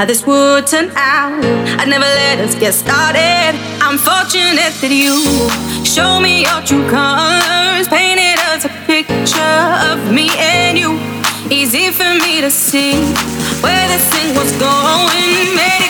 how this would turn out, I'd never let us get started. I'm fortunate that you showed me your true colors, painted us a picture of me and you. Easy for me to see where this thing was going, made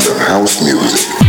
sound of house music.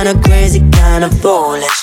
Kind of foolish, foolish.